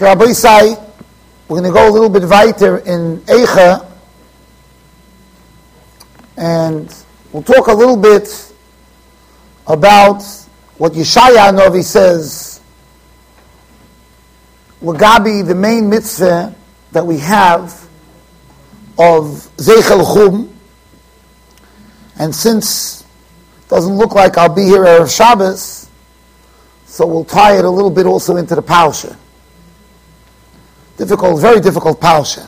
Rabbi Say, we're going to go a little bit weiter in Eicha, and we'll talk a little bit about what Yeshaya Novi says, Lagabi, the main mitzvah that we have of Zeichel Chum, and since it doesn't look like I'll be here Erev Shabbos, so we'll tie it a little bit also into the Parsha. Difficult, very difficult Parsha.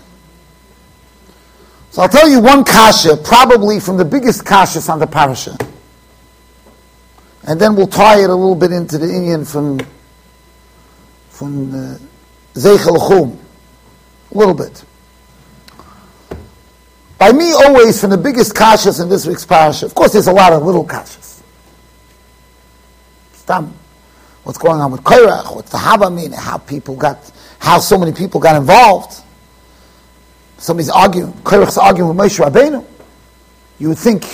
So I'll tell you one kasha, probably from the biggest kashas on the Parsha and then we'll tie it a little bit into the Indian from from uh, Zeichel Chum, a little bit. By me, always from the biggest kashas in this week's parasha. Of course, there's a lot of little kashas. Stam, what's going on with Korach? What's the Hava mean? How people got, how so many people got involved? Somebody's arguing. Korach's arguing with Moshe Rabbeinu. You would think,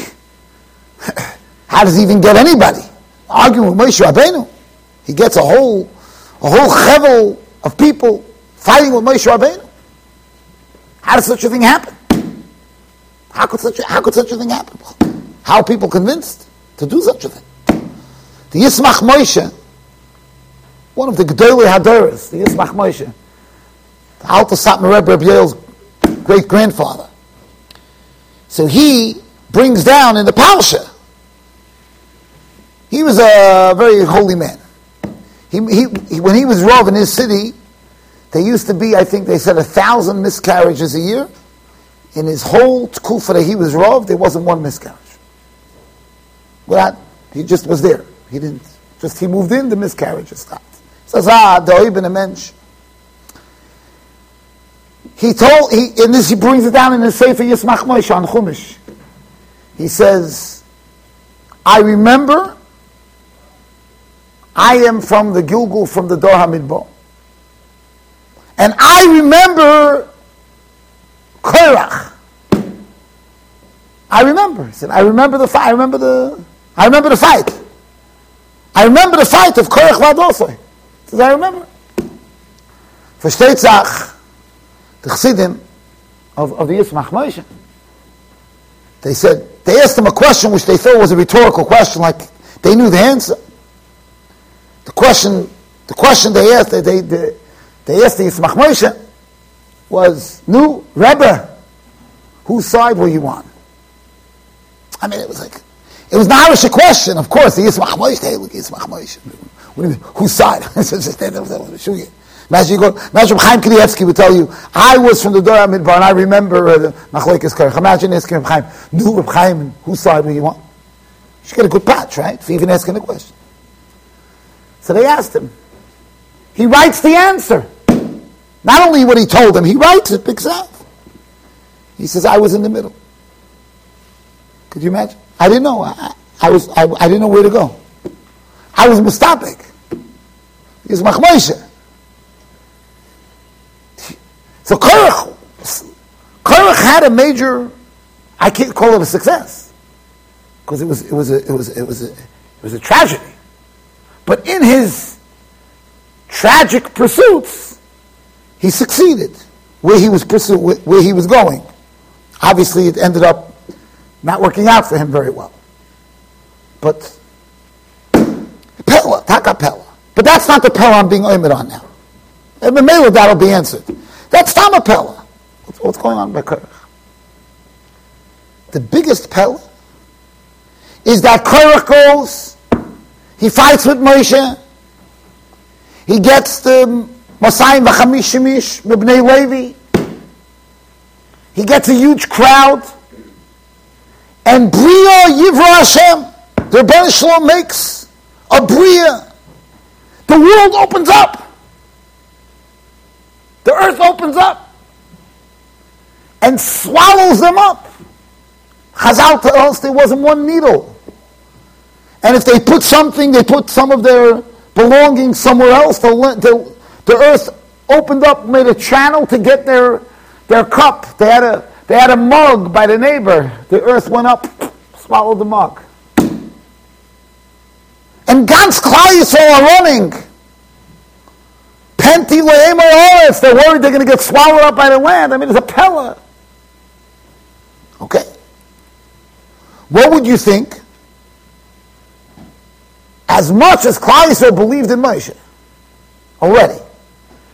how does he even get anybody? arguing with Moshe Rabbeinu. He gets a whole, a whole chevel of people fighting with Moshe Rabbeinu. How does such a thing happen? How could such a, how could such a thing happen? How are people convinced to do such a thing? The Yismach Moshe, one of the Gedolei Hadoras, the Yismach Moshe, the Alta Satmar Rebbe Reb great grandfather. So he brings down in the Parsha he was a very holy man. He, he, when he was Rov in his city, there used to be, I think they said, a thousand miscarriages a year. In his whole kufa that he was Rov, there wasn't one miscarriage. Well, he just was there. He didn't, just he moved in, the miscarriages stopped. Says, ah, do'ib a mensch. He told, he, in this, he brings it down in the Sefer Yismach Moshe on Chumash. He says, I remember I am from the Gilgul, from the Dor HaMidbar. And I remember Korach. I remember. He said, I remember the fight. I remember the, I remember the fight. I remember the fight of Korach Vadosoi. Says, I remember. Versteht sich, the Chassidim of, of the Yismach Moshe. They said, they asked him a question which they thought was a rhetorical question, like they knew the answer the question, the question they asked, they, they, they, they asked the Yismach Moshe was, new Rebbe, whose side were you on? I mean, it was like, it was not a question, of course. The Yismach Moshe, look, Yismach Moshe. Whose side? Up. Imagine you go, imagine Chaim Kanievsky would tell you, I was from the Dor HaMidbar and I remember uh, the Machlekes Kerch. Imagine asking Chaim, Nu, Chaim, whose side were you on? You should get a good patch, right? For even asking a question. So they asked him. He writes the answer. Not only what he told them, he writes it himself. He says, I was in the middle. Could you imagine? I didn't know. I, I was, I, I, didn't know where to go. I was mustapik. He was machmoshe. So Korach, Korach had a major, I can't call it a success. Because it was, it was a, it was, it was a, it was a tragedy. But in his tragic pursuits, he succeeded where he was pursuing, where he was going. Obviously, it ended up not working out for him very well. But Pella, Taka Pella. But that's not the Pella I'm being oimid on now. And maybe that'll be answered. That's Tama Pella. What's, what's going on by Korach? The biggest Pella is that Korach goes he fights with Moshe. He gets the Masayim v'chamishimish mibnei Levi. He gets a huge crowd. And Bria Yivra Hashem, the Rebbeinu Shalom makes a Bria. The world opens up. The earth opens up and swallows them up. Chazal tells us there wasn't one needle. And if they put something, they put some of their belongings somewhere else, the, the, the earth opened up, made a channel to get their, their cup. They had, a, they had a mug by the neighbor. The earth went up, swallowed the mug. And Klal Yisrael are running. Penti le'emoris. They're worried they're going to get swallowed up by the land. I mean, it's a pella. Okay. What would you think? As much as Klal believed in Moshe already,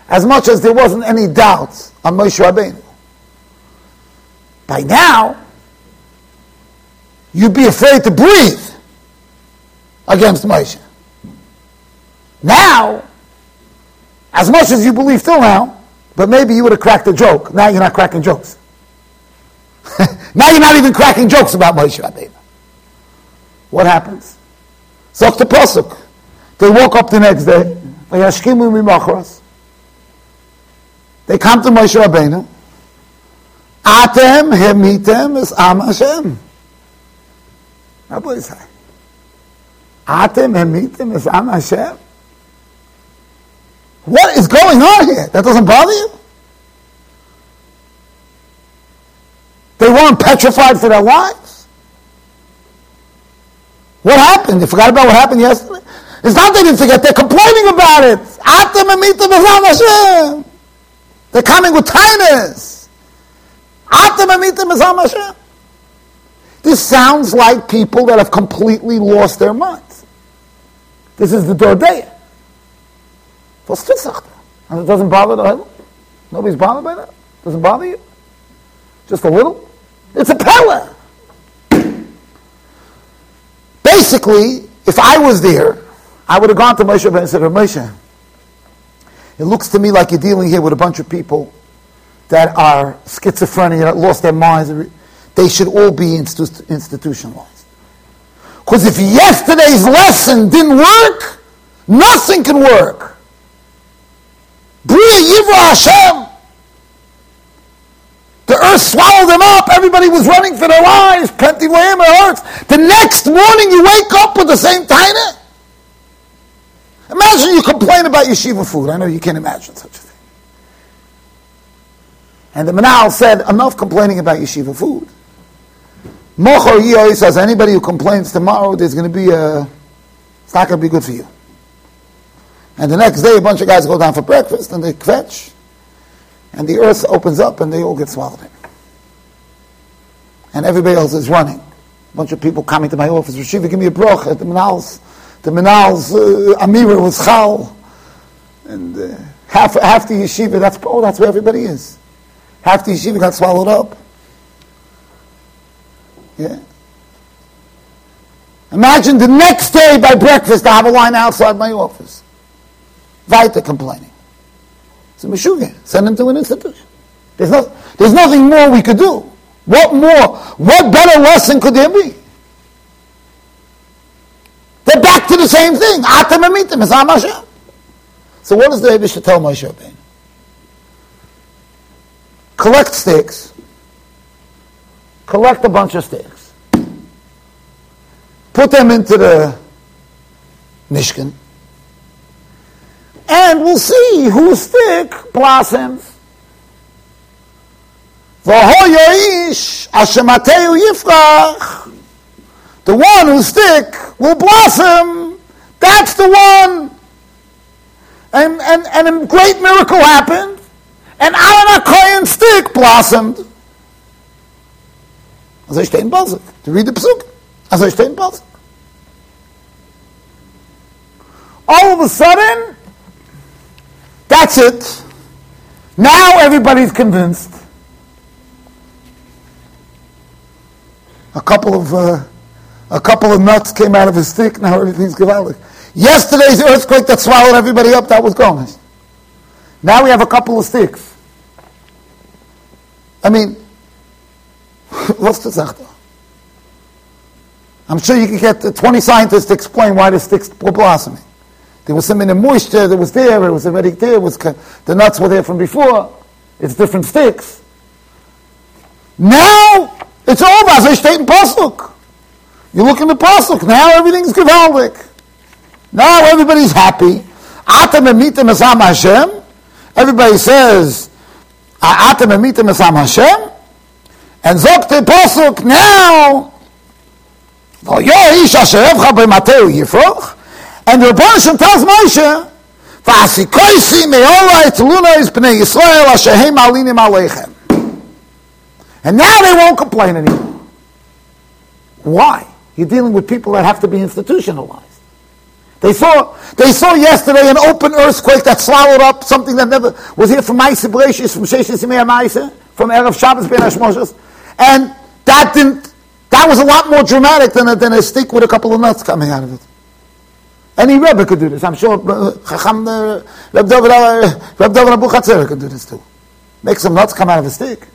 as much as there wasn't any doubt on Moshe Rabbeinu, by now, you'd be afraid to breathe against Moshe. Now, as much as you believe till now, but maybe you would have cracked a joke. Now you're not cracking jokes. now you're not even cracking jokes about Moshe Rabbeinu. What happens? Zok the Pasuk. They woke up the next day. They come to Moshe Rabbeinu. Atem hemitem is Am Hashem. Rabbi say. Atem hemitem is Am Hashem. What is going on here? That doesn't bother you? They weren't petrified for their lives? What happened? They forgot about what happened yesterday? It's not they didn't forget, they're complaining about it. Atem hemitem is Am Hashem. They're coming with tightness. This sounds like people that have completely lost their minds. This is the Dordeya. And it doesn't bother the Hebel? Nobody's bothered by that? Doesn't bother you? Just a little? It's a pella. Basically, if I was there, I would have gone to Moshe and said, Moshe, it looks to me like you're dealing here with a bunch of people that are schizophrenic, that lost their minds, they should all be institu- institutionalized. Because if yesterday's lesson didn't work, nothing can work. Bria Yivra Hashem. The earth swallowed them up. Everybody was running for their lives. Plenty of it hurts. The next morning you wake up with the same taina. Imagine you complain about yeshiva food. I know you can't imagine such a thing. And the Manal said, enough complaining about yeshiva food. Mochor Yoy says, anybody who complains tomorrow, there's going to be a, it's not going to be good for you. And the next day, a bunch of guys go down for breakfast and they kvetch, and the earth opens up and they all get swallowed in. And everybody else is running. A bunch of people coming to my office, Rashiva, give me a broch at the Manal's, the Manal's uh, Amira was chal. And uh, half, half the yeshiva, that's, oh, that's where everybody is. Half the yeshiva got swallowed up. Yeah. Imagine the next day by breakfast, I have a line outside my office. Vita complaining. A Meshuggah. Send him to an institution. There's, no, there's nothing more we could do. What more? What better lesson could there be? They're back to the same thing. Atam amitim, is So what does the Rebbe tell Moshe Rabbeinu? collect sticks, collect a bunch of sticks, put them into the Mishkan, and we'll see whose stick blossoms. The one whose stick will blossom, that's the one. And, and, and a great miracle happened and Aaron HaKoyen stick blossomed. Also ich stehe in Balsik, to read the. Also ich stehe in Balsik. All of a sudden, that's it. Now everybody's convinced. A couple of uh, a couple of nuts came out of his stick. Now everything's gewaldig. Yesterday's earthquake that swallowed everybody up, that was gone. Now we have a couple of sticks. I mean, what's the zachta? I'm sure you can get 20 scientists to explain why the sticks were blossoming. There was some in the moisture that was there, it was already there, was, the nuts were there from before. It's different sticks. Now, it's over, as I state in Pasuk. You look in the Pasuk, now everything's gewaldig. Now everybody's happy. Atam emitim Hashem. Everybody says, esam Hashem, and zok the posuk now. Ish asher evcha b'mateu yifroch, and the Rebbeinu tells Moshe, V'asikoisi me'olai tlunois b'nei Yisrael asher heim alinim aleichem. And now they won't complain anymore. Why? You're dealing with people that have to be institutionalized. They saw, they saw yesterday an open earthquake that swallowed up something that never was here from Maisa Bereshis, from Sheshes Yimei from Erev Shabbos Ben Hashmoshes, and that didn't, that was a lot more dramatic than a, than a stick with a couple of nuts coming out of it. Any Rebbe could do this. I'm sure uh, Chacham, uh, Reb David, uh, Abu Chatzera could do this too. Make some nuts come out of a stick.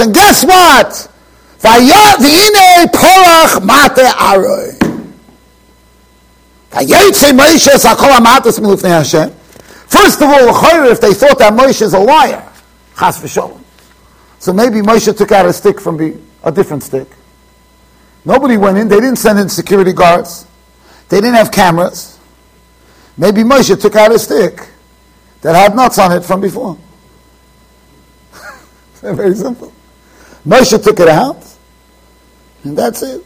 And guess what? First of all, if they thought that Moshe is a liar, Chas v'sholem. So maybe Moshe took out a stick from a different stick. Nobody went in. They didn't send in security guards. They didn't have cameras. Maybe Moshe took out a stick that had nuts on it from before. Very simple. Moshe took it out, and that's it.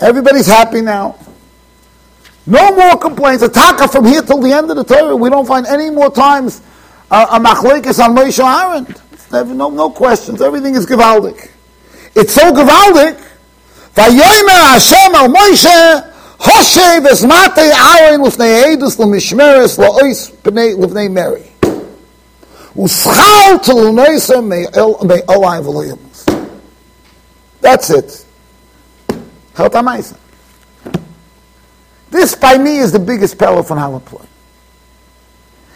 Everybody's happy now. No more complaints. A taka from here till the end of the Torah. We don't find any more times uh, a machlekes on Moshe Aaron. no, no questions. Everything is gewaldig. It's so gewaldig. Vayomer Hashem al Moshe Hoshe v'zmatei Aaron l'fnei Edus l'mishmeres la'ois b'nei l'fnei Mary. Uschal t'lunoisa me'olai v'loyamus. That's it. Chalta This by me is the biggest Pella from Halaploy.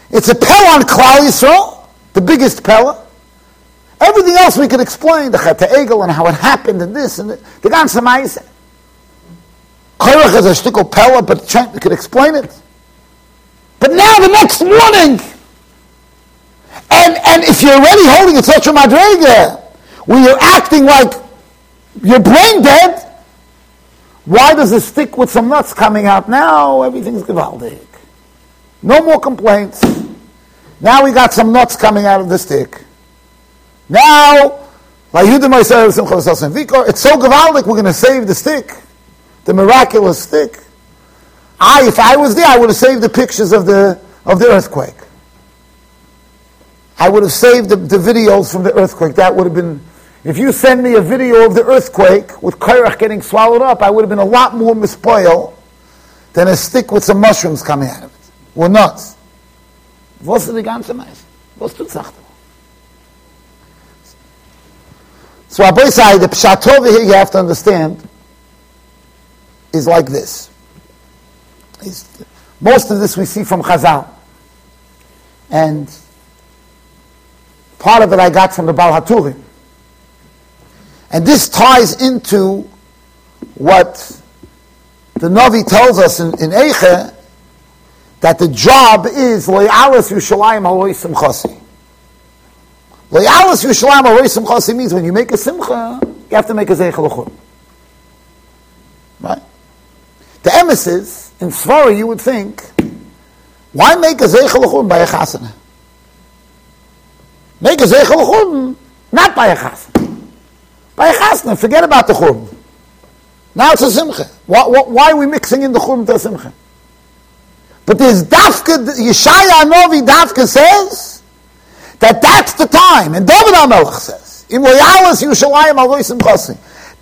It's a Pella on Klal Yisrael, the biggest Pella. Everything else we could explain, the Chet Egel and how it happened and this and the, ganze Maise. Korach is a shtickle Pella, but we could explain it. But now the next morning, and, and if you're already holding a such a madrega, where you're acting like you're brain dead, why does it stick with some nuts coming out now? Everything's gewaldig. No more complaints. Now we got some nuts coming out of the stick. Now, it's so gewaldig, we're going to save the stick, the miraculous stick. I, if I was there, I would have saved the pictures of the, of the earthquake. I would have saved the, the videos from the earthquake. That would have been, if you send me a video of the earthquake with Korach getting swallowed up, I would have been a lot more mispoil than a stick with some mushrooms coming out of it. Or nuts. Was ist die ganze Meise? Was tut sagt So Abai Sai, the Pshat over here you have to understand is like this. It's, most of this we see from Chazal. And part of it I got from the Baal HaTurim. And this ties into what the Navi tells us in, in Eiche, that the job is Loyalis Yushalayim Aloy Simchasi. Loyalis Yerushalayim Arei Simcha means when you make a simcha, you have to make a zeichel Right? The emesis, in Svari, you would think, why make a zeichel by a chasana? Make a zeichel not by a chasana. By a chasana, forget about the churm. Now it's a simcha. Why, why, are we mixing in the churm to a simcha? But there's dafka, Yeshaya Novi dafka says, that that's the time. And David HaMelech says, "In loyalis Yushalayim aloisim chasi."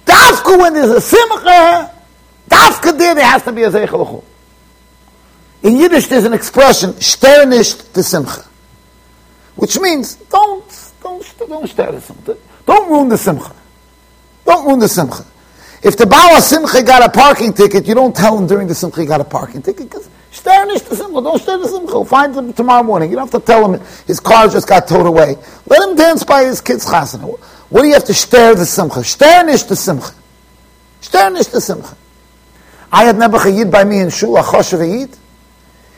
Dafka when there's a simcha, dafka there there has to be a zeichel In Yiddish there's an expression, sternisht the simcha, which means don't don't don't stare the simcha, don't ruin the simcha, don't ruin the simcha. If the Baal Simcha got a parking ticket, you don't tell him during the Simcha he got a parking ticket because Stare nicht the simcha. Don't stare the simcha. Find him tomorrow morning. You don't have to tell him his car just got towed away. Let him dance by his kid's chasana. What do you have to stare the simcha? Stare the simcha. Stare the simcha. I had yid by me in shul, a choshev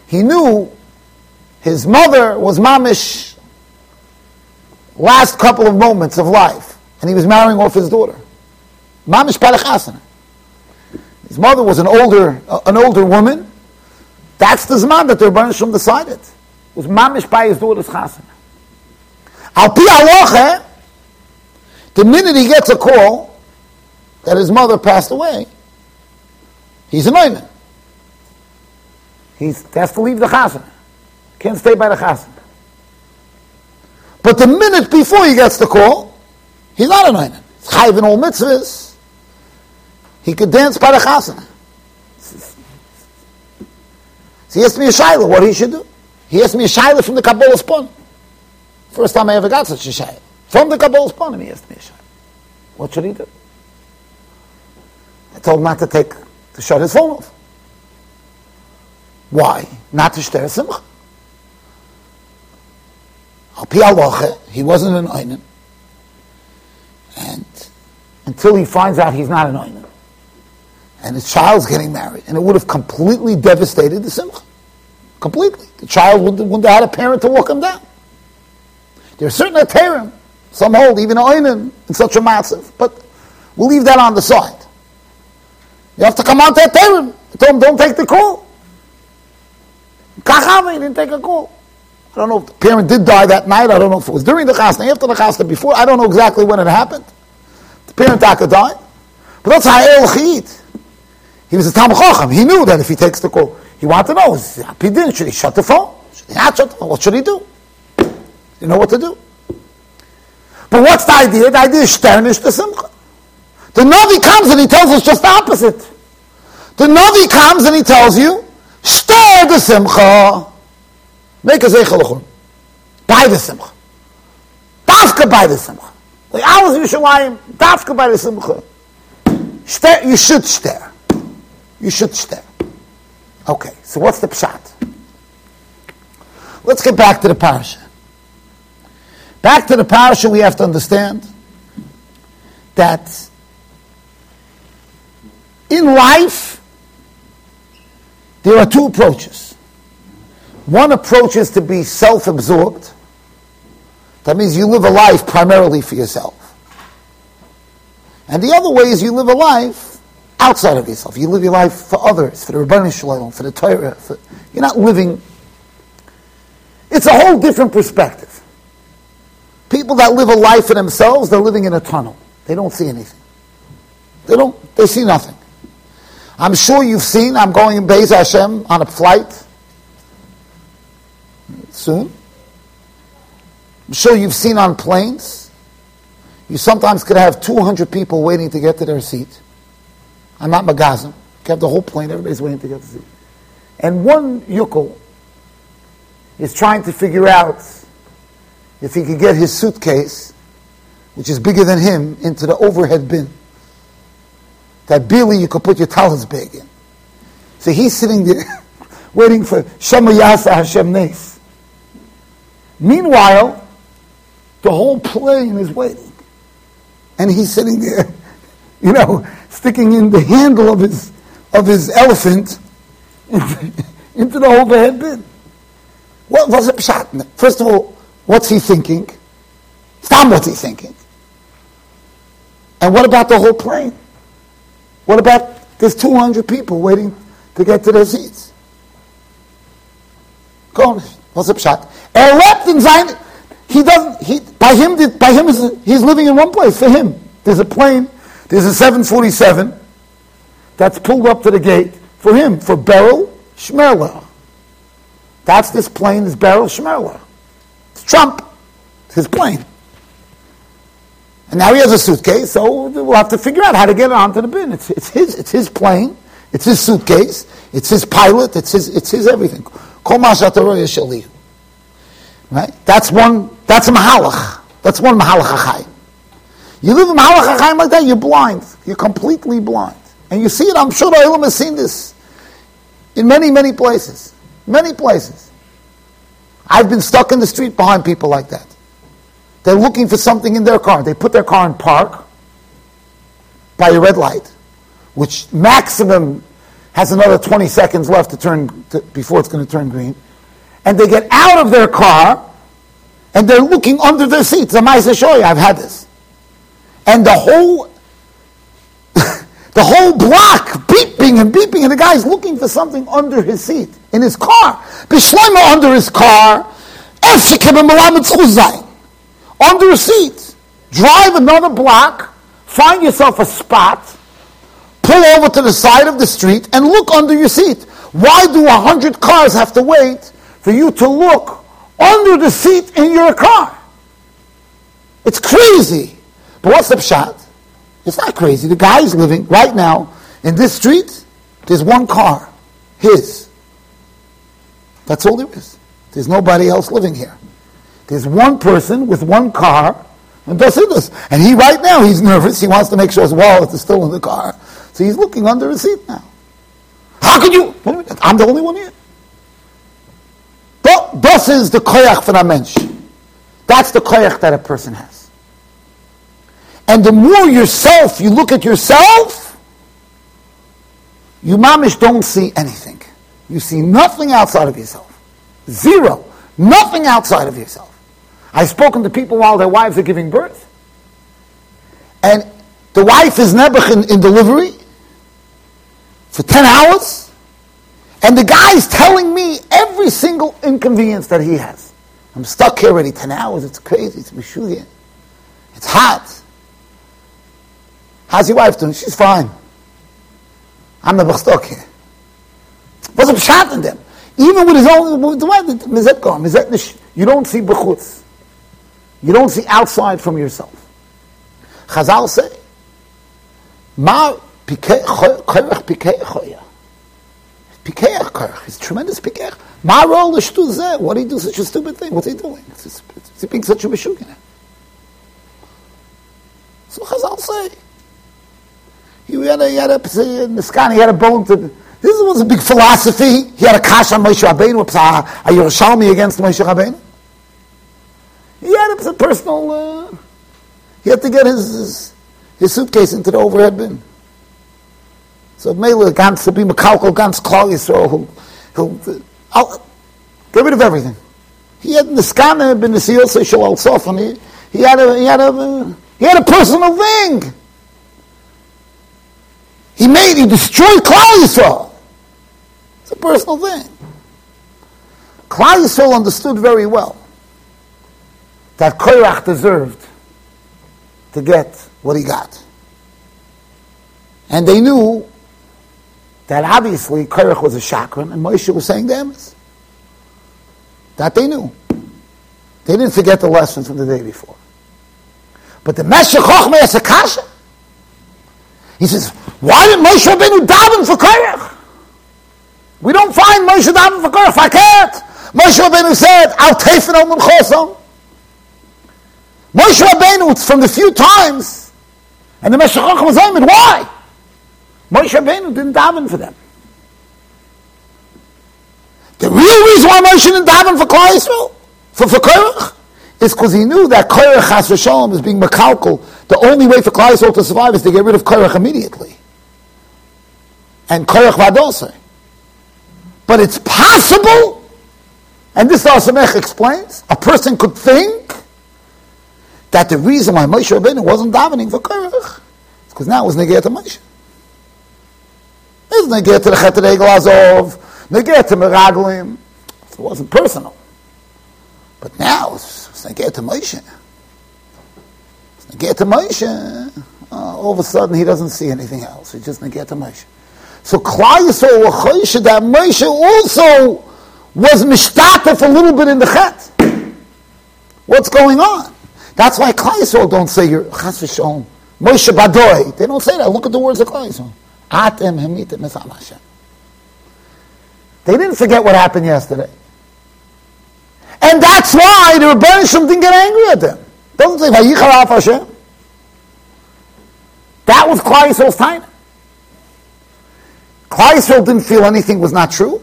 He knew his mother was mamish last couple of moments of life, and he was marrying off his daughter. Mamish palachasana. His mother was an older, uh, an older woman, that's the Zman that the Rebbeinu Shalom decided. It was mamish by his daughter's chasana. Al pi aloche, eh? the minute he gets a call that his mother passed away, He's an oinen. He has to leave the chasana. Can't stay by the chasana. But the minute before he gets the call, he's not an oinen. He's in all mitzvahs. He could dance by. So he asked me a shayla what he should do. He asked me a shayla from the Kabbalah Spon. First time I ever got such a shayla. From the Kabbalah Spon, he asked me a shayla. What should he do? I told him not to take, to shut his phone off. Why? Not to shter simcha. He wasn't an oinen. And until he finds out he's not an oinen and his child's getting married, and it would have completely devastated the simcha. Completely. The child wouldn't, wouldn't have had a parent to walk him down. There are certain aterim, some hold even oinen in such a massive, but we'll leave that on the side. You have to come on to aterim. Tell him, don't take the call. Kachame didn't take a call. I don't know if the parent did die that night. I don't know if it was during the chasna, after the chasna, before. I don't know exactly when it happened. The parent died. But that's how Chiyit. He was a Talmud Chacham. He knew that if he takes the call, he wanted to know, is he should he shut the phone? Should he not shut the phone? What should he do? You know what to do. But what's the idea? The idea is sternish the simcha. The Navi comes and he tells us just the opposite. The Navi comes and he tells you, stir the simcha. Make a zeichel Buy the simcha. Dafka by the simcha. The hours of Yerushalayim, dafka by the simcha. you should stare you should stay. Okay, so what's the pshat? Let's get back to the parasha. Back to the parasha, we have to understand that in life, there are two approaches. One approach is to be self absorbed. That means you live a life primarily for yourself. And the other way is you live a life outside of yourself. You live your life for others, for the Rebbeinu Shalom, for the Torah. For, you're not living. It's a whole different perspective. People that live a life for themselves, they're living in a tunnel. They don't see anything. They don't. They see nothing. I'm sure you've seen. I'm going in Beis Hashem on a flight soon. I'm sure you've seen on planes. You sometimes could have 200 people waiting to get to their seat. I'm not Magazim. Kept the whole plane, everybody's waiting to get to see. And one yukel is trying to figure out if he could get his suitcase, which is bigger than him, into the overhead bin. That barely you could put your talents bag in. So he's sitting there waiting for Shema Yasa Hashem Nes. Meanwhile, the whole plane is waiting. And he's sitting there, you know, sticking in the handle of his of his elephant into, the overhead bin. What was it pshat? First of all, what's he thinking? Stam what's he thinking? And what about the whole plane? What about there's 200 people waiting to get to their seats? Go. What's up, pshat? Er lebt in sein, he doesn't, he, by him, by him, he's living in one place, for him. There's a plane there's a 747 that's pulled up to the gate for him, for Beryl Schmerler. That's this plane, is Beryl Schmerler. It's Trump. It's his plane. And now he has a suitcase, so we'll have to figure out how to get it onto the bin. It's, it's his, it's his plane, it's his suitcase, it's his pilot, it's his, it's his everything. Right? That's one, that's a mahalach. That's one mahalach you live in Mahalach like that, you're blind. You're completely blind. And you see it, I'm sure Ilum has seen this in many, many places. Many places. I've been stuck in the street behind people like that. They're looking for something in their car. They put their car in park by a red light, which maximum has another 20 seconds left to turn to, before it's going to turn green. And they get out of their car and they're looking under their seats. I might show you, I've had this and the whole the whole block beeping and beeping, and the guy's looking for something under his seat in his car. Bishloima under his car, under a seat. Drive another block, find yourself a spot, pull over to the side of the street and look under your seat. Why do a hundred cars have to wait for you to look under the seat in your car? It's crazy. But what's the pshat? It's not crazy. The guy is living right now in this street. There's one car, his. That's all there is. There's nobody else living here. There's one person with one car, and that's it. And he right now he's nervous. He wants to make sure his wallet is still in the car, so he's looking under his seat now. How could you? I'm the only one here. This is the koyach for a mensch. That's the koyach that a person has. And the more yourself, you look at yourself, you mamish don't see anything. You see nothing outside of yourself. Zero. Nothing outside of yourself. I've spoken to people while their wives are giving birth. And the wife is Nebuch in, in delivery for 10 hours. And the guy is telling me every single inconvenience that he has. I'm stuck here already 10 hours. It's crazy. It's Meshuggah. It's hot. How's your wife doing? She's fine. I'm never stuck here. What's up shot in them? Even with his own, the way, you don't see bechutz. You don't see outside from yourself. Chazal say, Ma pikeach pikeach choya. Pikeach korach. He's tremendous pikeach. Ma rol l'shtu zeh. What do he do such a stupid thing? What's he doing? Is he being such a meshugin? So Chazal say, he had a, he had a, sky, he had a bone to, this was a big philosophy. He had a kash on Moshe Rabbeinu, a Yerushalmi against Moshe Rabbeinu. He had a personal, uh, he had to get his, his, his, suitcase into the overhead bin. So Mela ganz to be Makalko ganz Klal Yisrael, he'll, he'll uh, I'll, get rid of everything. He had the scanner uh, been the seal so shalal sof and he, he had a he had a uh, he had a personal thing. He made he destroyed Klal Yisrael. It's a personal thing. Klal Yisrael understood very well that Korach deserved to get what he got. And they knew that obviously Korach was a chakran and Moshe was saying emes. That they knew. They didn't forget the lesson from the day before. But the Meshech Chochmeh is a kasha. He says, why did Moshe Rabbeinu daven for Korach? We don't find Moshe daven for Korach. I can't. Moshe Rabbeinu said, I'll taste it on Moshe Rabbeinu, from the few times, and the Meshachach was aimed, why? Moshe Rabbeinu didn't daven for them. The real reason why Moshe didn't daven for Klal Yisrael, for, for Korach, is because he knew that Korach Chas is being makalkal. The only way for Klal Yisrael to survive is to get rid of Korach immediately. And Korach Vadosai. But it's possible, and this Asamech explains, a person could think that the reason why Moshe Rabbeinu wasn't davening for Korach is because now it was Negeh to Moshe. It was Negeh to the Chet Azov, Negeh to Meraglim. It wasn't personal. But now it's, it's to Moshe. It's Negeh to Moshe. Uh, all of a sudden he doesn't see anything else. He just Negeh to Moshe. So Klal Yisrael Choshe that Moshe also was mishtatef a little bit in the Chet. What's going on? That's why Klal Yisrael don't say you're chas v'sholom. Moshe Badoy. They don't say that. Look at the words of Yisrael. Atem hemitem esam Hashem. They didn't forget what happened yesterday. And that's why the Rebbeinu didn't get angry at them. Doesn't say Vayicharav Hashem. That was Klal Yisrael's time. Klal Yisrael didn't feel anything was not true.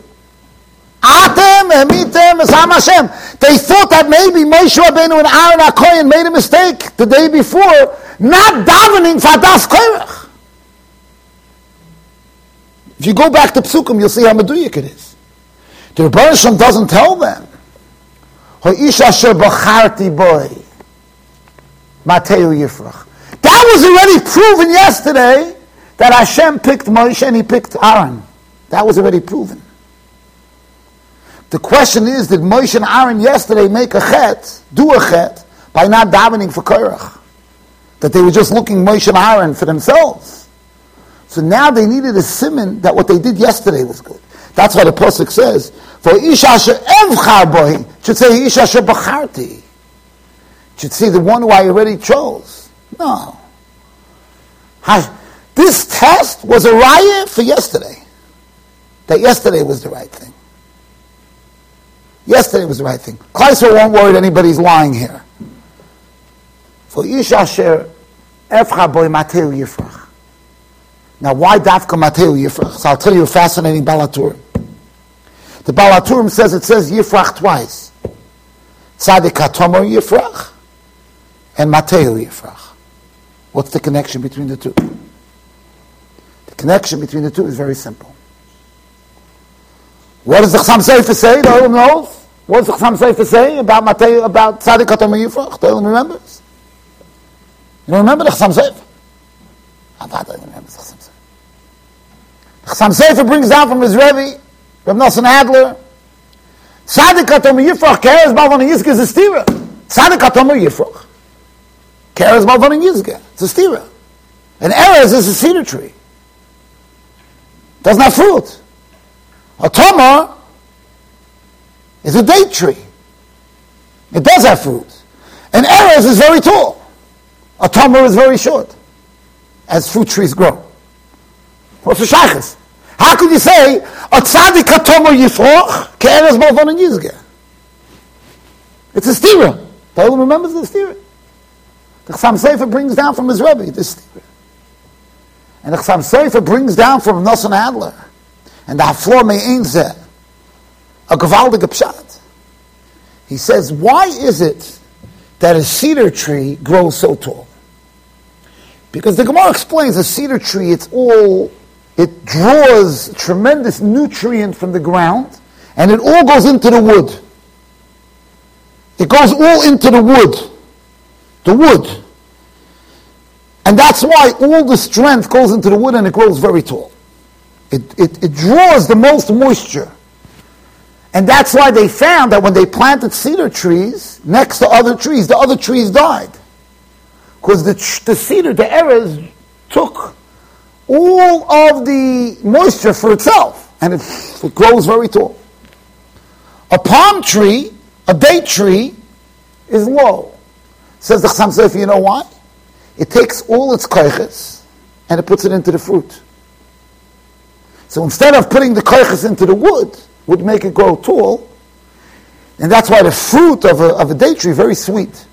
Atem emitem esam. They thought that maybe Moshe Rabbeinu and Aaron HaKoyen made a mistake the day before, not davening for Das Korach. If you go back to Psukim, you'll see how Meduyak it is. The Rebbe doesn't tell them. That was already proven yesterday that Hashem picked Moshe and he picked Aaron. That was already proven. The question is, did Moshe and Aaron yesterday make a chet, do a chet, by not davening for Korach? That they were just looking Moshe and Aaron for themselves. So now they needed a simon that what they did yesterday was good. That's why the Pasuk says, for Isha Bohi, should say Isha Bacharti. Should say the one who I already chose. No. This test was a riot for yesterday. That yesterday was the right thing. Yesterday was the right thing. Kleiser won't worry that anybody's lying here. For Ish Asher Boy Mateu Yifrach. Now, why Dafka Mateu Yifrach? So I'll tell you a fascinating Baal HaTurim. The Baal HaTurim says it says Yifrach twice. Tzadik Hatomer Yifrach and Mateu Yifrach. What's the connection between the two? Connection between the two is very simple. What does the Chassam Sofer say? The Olam knows. What does the Chassam Sofer say about Matei, about Tzadik Atom Yifrach? The Olam remembers. You don't remember the Chassam Sofer? I thought I remember the Chassam Sofer. The Chassam Sofer brings down from his Rebbe, Reb Nosson Adler, Tzadik Atom Yifrach, Keres Balvan Yizke is a stira. Tzadik Atom Yifrach. Keres Balvan Yizke. It's a stira. An Erez is a cedar tree. Doesn't have fruit. A tama is a date tree. It does have fruit. An erez is very tall. A tamar is very short, as fruit trees grow. What's the shaykhs? How could you say a tzaddik hatomar yifroch ke'erez malvon and yizgeh? It's a stira. Told remembers the stira. The Chassam Sofer brings down from his Rebbe this stira. And the Chassam Sofer brings down from Nosson Adler and the haflor me'in zeh, a gewaldige pshat. He says, why is it that a cedar tree grows so tall? Because the Gemara explains a cedar tree, it's all, it draws tremendous nutrient from the ground, and it all goes into the wood. It goes all into the wood. The wood. And that's why all the strength goes into the wood and it grows very tall. It, it, it draws the most moisture. And that's why they found that when they planted cedar trees next to other trees, the other trees died. Because the, the cedar, the erez, took all of the moisture for itself. And it, it grows very tall. A palm tree, a date tree, is low. Says the Chassam Sofer, you know why? It takes all its koiches and it puts it into the fruit. So instead of putting the koiches into the wood, would make it grow tall, and that's why the fruit of a, of a date tree very sweet.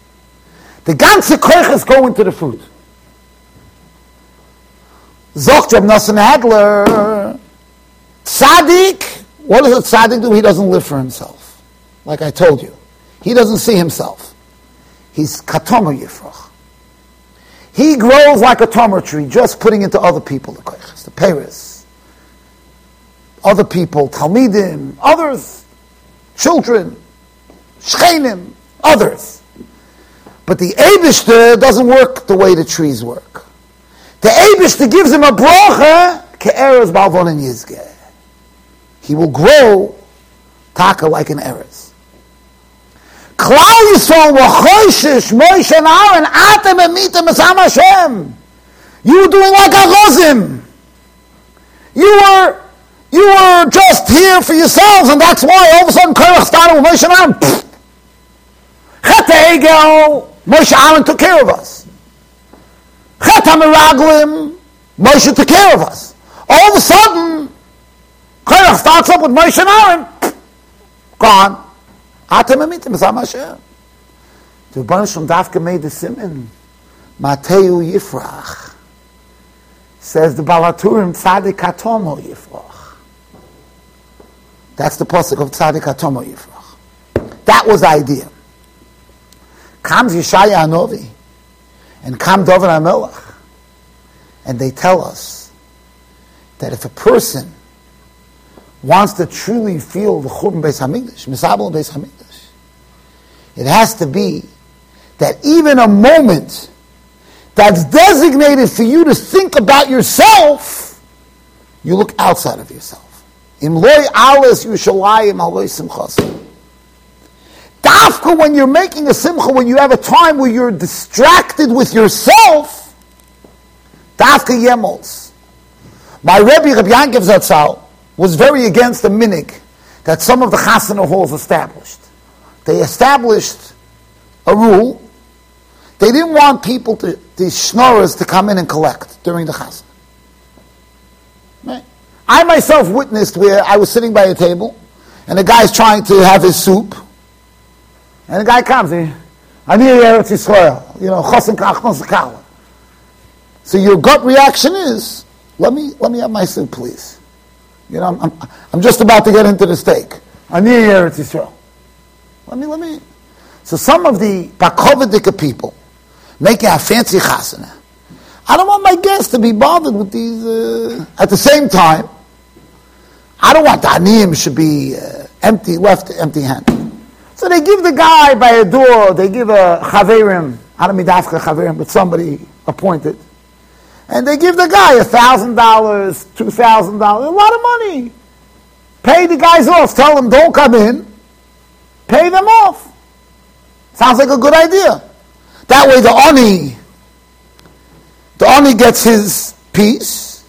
The ganze koiches go into the fruit. Zogt Reb Adler, tzaddik, what does a tzaddik do? He doesn't live for himself. Like I told you. He doesn't see himself. He's katoma yifrach. He grows like a tamar tree, just putting into other people the koiches, the peres other people, Talmidim, others, children, Shchenim, others. But the Abishter doesn't work the way the trees work. The Abishter gives him a bracha, ke'eres balvon and. He will grow taka like an eres. W'choishish Moshe and Aaron atem emitem esam Hashem. You were doing like a rozim. You were you were just here for yourselves, and that's why all of a sudden Korach started with Moshe and Aaron. Chet Egel, Moshe Aaron took care of us. Chet HaMeraglim, Moshe took care of us. All of a sudden, Korach starts up with Moshe and Aaron. Gone. Atem emitim, Zam Hashem. The Rebbeinu Shalom Dafka made the simon. Mateu Yifrach. Says the Baal HaTurim Tzadik Atomo Yifrach. That's the pasuk of Tzadik Hatomo Yifrach. That was the idea. Comes Yeshaya Anovi and come David HaMelech and they tell us that if a person wants to truly feel the Churban Beis Hamikdash, Misabel Beis Hamikdash, it has to be that even a moment that's designated for you to think about yourself, you look outside of yourself. Im loy alles Yushalayim aloy simchas. Dafka, when you're making a simcha, when you have a time where you're distracted with yourself, dafka yemos. My Rebbe, Rabbi Yankiv Zatzal, was very against the minig that some of the chasana halls established. They established a rule. They didn't want people to, the schnorrers to come in and collect during the chasana. Right? I myself witnessed where I was sitting by a table, and the guy's trying to have his soup, and the guy comes, he, Ani Eretz Yisrael, you know, So your gut reaction is, let me, let me have my soup, please. You know, I'm, I'm, I'm just about to get into the steak. Ani Eretz Yisrael. Let me, let me. So some of the Bakovidika people making a fancy chasana. I don't want my guests to be bothered with these. Uh, at the same time, I don't want the aniyim should be uh, empty, left empty-handed. So they give the guy by a door, they give a chaverim, I don't mean dafka chaverim, but somebody appointed. And they give the guy a thousand dollars, two thousand dollars, a lot of money. Pay the guys off. Tell them don't come in. Pay them off. Sounds like a good idea. That way the oni, the oni gets his piece,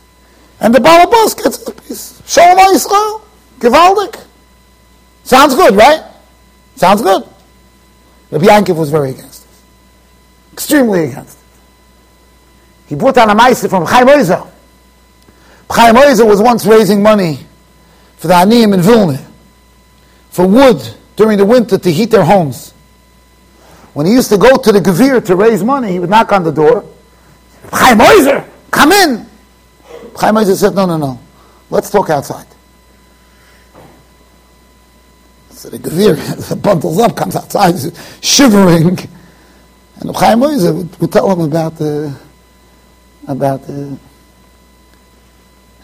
and the balabas gets his piece. Shalom Yisrael, Givaldik. Sounds good, right? Sounds good. Rabbi Yankiv was very against it. Extremely against it. He brought down a meister from Chaim Oizer. Chaim Oizer was once raising money for the Aniyim in Vilna, for wood during the winter to heat their homes. When he used to go to the Gavir to raise money, he would knock on the door. Chaim Oizer, come in. Chaim Oizer said, no, no, no. Let's talk outside. So the Gavir bundles up, comes outside, shivering. And Chaim Oizer would, would tell him about the, about the,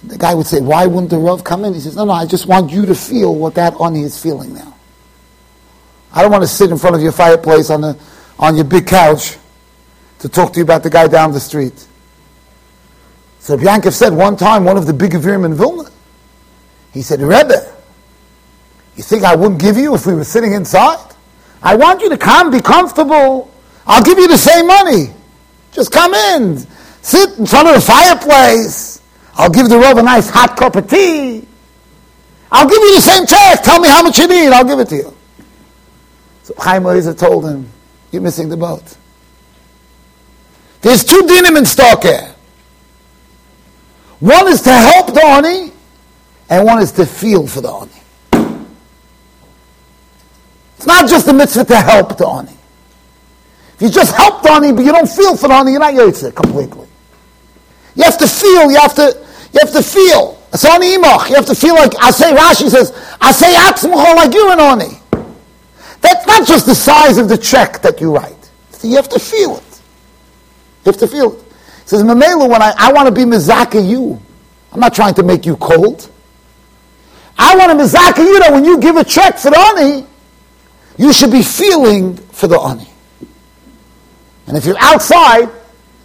the guy would say, why wouldn't the Rav come in? He says, no, no, I just want you to feel what that Ani is feeling now. I don't want to sit in front of your fireplace on, the, on your big couch to talk to you about the guy down the street. So Yankov said one time, one of the big Gvirim in Vilna, he said, Rebbe, you think I wouldn't give you if we were sitting inside? I want you to come, be comfortable. I'll give you the same money. Just come in, sit in front of the fireplace. I'll give the Rav a nice hot cup of tea. I'll give you the same check. Tell me how much you need. I'll give it to you. So Chaim Oizer told him, You're missing the boat. There's two dinim in Stalker. One is to help the Oni, and one is to feel for the Oni. It's not just a mitzvah to help the Oni. If you just help the Ani, but you don't feel for the Ani, you're not Yitzhak completely. You have to feel, you have to, you have to feel. It's Ani Imach. You have to feel like, I say, Rashi says, I say Atzmucho like you're an Ani. That's not just the size of the check that you write. You have to feel it. You have to feel it. He says, Mamela, when I, I want to be Mizaka you, I'm not trying to make you cold. I want to Mizaka you that when you give a check for the Ani, you should be feeling for the Ani. And if you're outside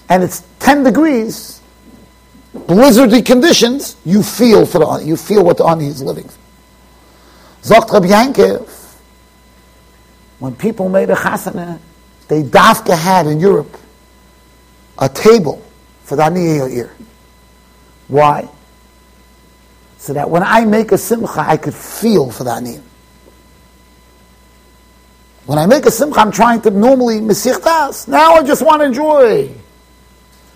and it's 10 degrees, blizzardy conditions, you feel for the Ani. You feel what the Ani is living. Zogt Rabbi Yankiv, when people made a chasana, they dafka had in Europe a table for the aniyah ear. Why? So that when I make a simcha, I could feel for the aniyah. When I make a simcha, I'm trying to normally mesichtas. Now I just want to enjoy.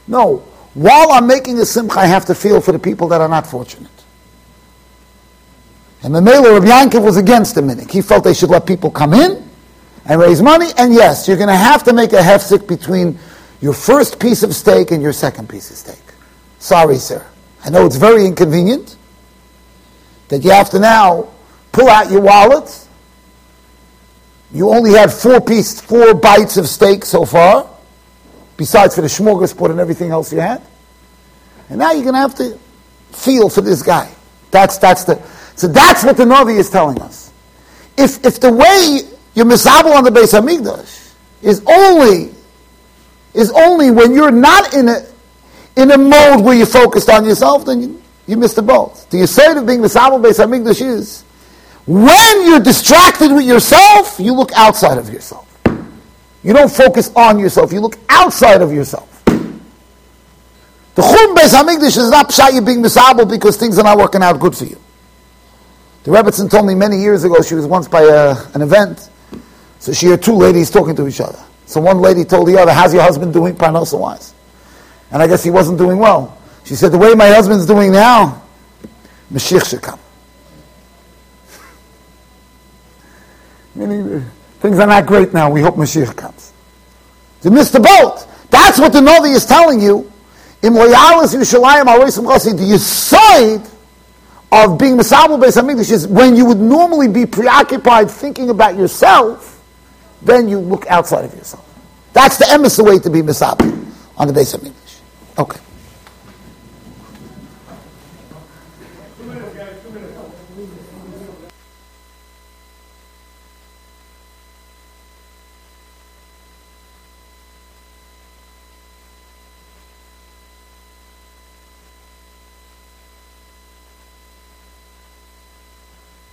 No. While I'm making a simcha, I have to feel for the people that are not fortunate. And the Mela of Yankiv was against the minik. He felt they should let people come in and raise money. And yes, you're going to have to make a hefsek between your first piece of steak and your second piece of steak. Sorry, sir. I know it's very inconvenient that you have to now pull out your wallet. You only had four piece, four bites of steak so far, besides for the smorgasbord and everything else you had. And now you're going to have to feel for this guy. That's, that's the, so that's what the Navi is telling us. If, if the way your misabel on the Beis Hamikdash is only is only when you're not in a in a mode where you're focused on yourself, then you, you miss the boat. The aside of being misabel Beis Hamikdash is when you're distracted with yourself, you look outside of yourself. You don't focus on yourself. You look outside of yourself. The Chum Beis Hamikdash is not pshat you being misabel because things are not working out good for you. The Rebbetzin told me many years ago, she was once by a, an event, so she heard two ladies talking to each other. So one lady told the other, how's your husband doing, parnosa wise? And I guess he wasn't doing well. She said, the way my husband's doing now, Mashiach should come. Meaning, things are not great now, we hope Mashiach comes. You missed the boat. That's what the Novi is telling you. In loyalis Yushalayim Aroisim Chasi, the side of being Masabal Beis HaMikdash is when you would normally be preoccupied thinking about yourself, then you look outside of yourself. That's the emes way to be Masabal on the Beis HaMikdash. Okay.